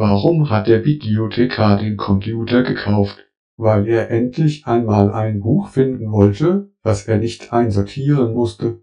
Warum hat der Bibliothekar den Computer gekauft? Weil er endlich einmal ein Buch finden wollte, das er nicht einsortieren musste.